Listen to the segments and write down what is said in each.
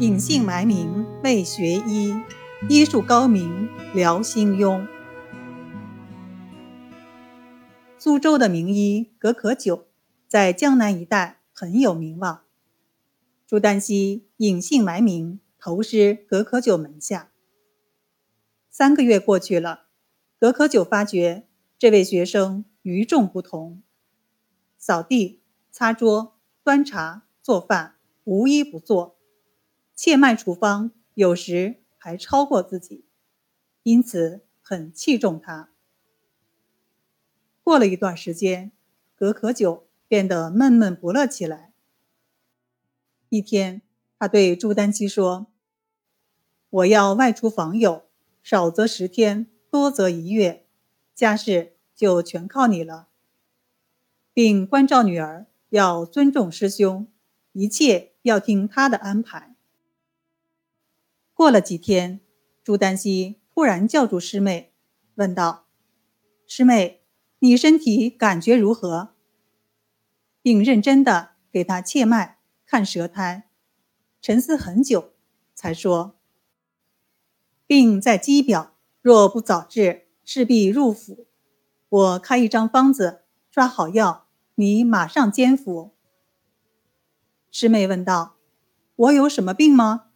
隐姓埋名为学医，医术高明疗心庸。苏州的名医葛可久在江南一带很有名望。朱丹溪隐姓埋名投师葛可久门下。三个月过去了，葛可久发觉这位学生与众不同，扫地、擦桌、端茶、做饭，无一不做。切脉处方有时还超过自己，因此很器重他。过了一段时间，葛可久变得闷闷不乐起来。一天，他对朱丹溪说：“我要外出访友，少则十天，多则一月，家事就全靠你了。并关照女儿要尊重师兄，一切要听他的安排。”过了几天，朱丹溪突然叫住师妹，问道：“师妹，你身体感觉如何？”并认真的给他切脉、看舌苔，沉思很久，才说：“病在肌表，若不早治，势必入腑。我开一张方子，抓好药，你马上煎服。”师妹问道：“我有什么病吗？”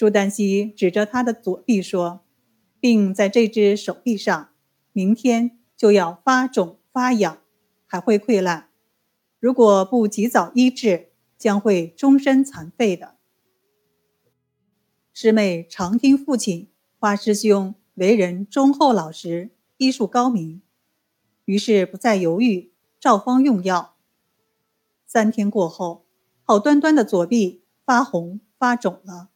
朱丹溪指着他的左臂说：“病在这只手臂上，明天就要发肿发痒，还会溃烂。如果不及早医治，将会终身残废的。”师妹常听父亲花师兄为人忠厚老实，医术高明，于是不再犹豫，照方用药。三天过后，好端端的左臂发红发肿了。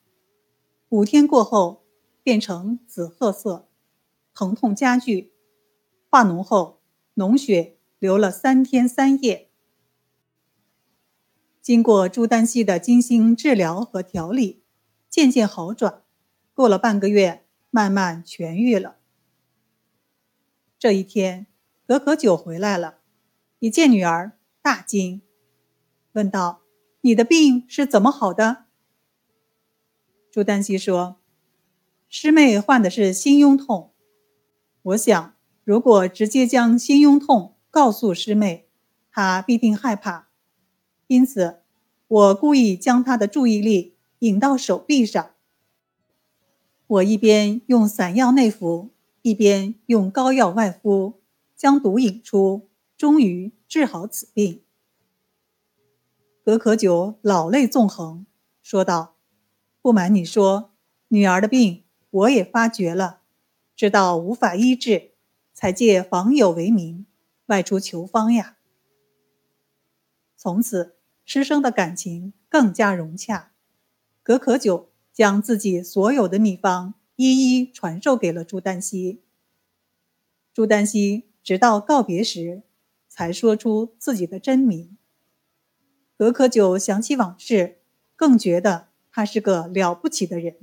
五天过后，变成紫褐色，疼痛加剧，化脓后，脓血流了三天三夜。经过朱丹溪的精心治疗和调理，渐渐好转。过了半个月，慢慢痊愈了。这一天，葛可久回来了，一见女儿，大惊，问道：“你的病是怎么好的？”朱丹溪说：“师妹患的是心痈痛，我想，如果直接将心痈痛告诉师妹，她必定害怕。因此，我故意将她的注意力引到手臂上。我一边用散药内服，一边用膏药外敷，将毒引出，终于治好此病。”葛可久老泪纵横，说道。不瞒你说，女儿的病我也发觉了，知道无法医治，才借访友为名外出求方呀。从此师生的感情更加融洽。葛可久将自己所有的秘方一一传授给了朱丹溪。朱丹溪直到告别时，才说出自己的真名。葛可久想起往事，更觉得。他是个了不起的人。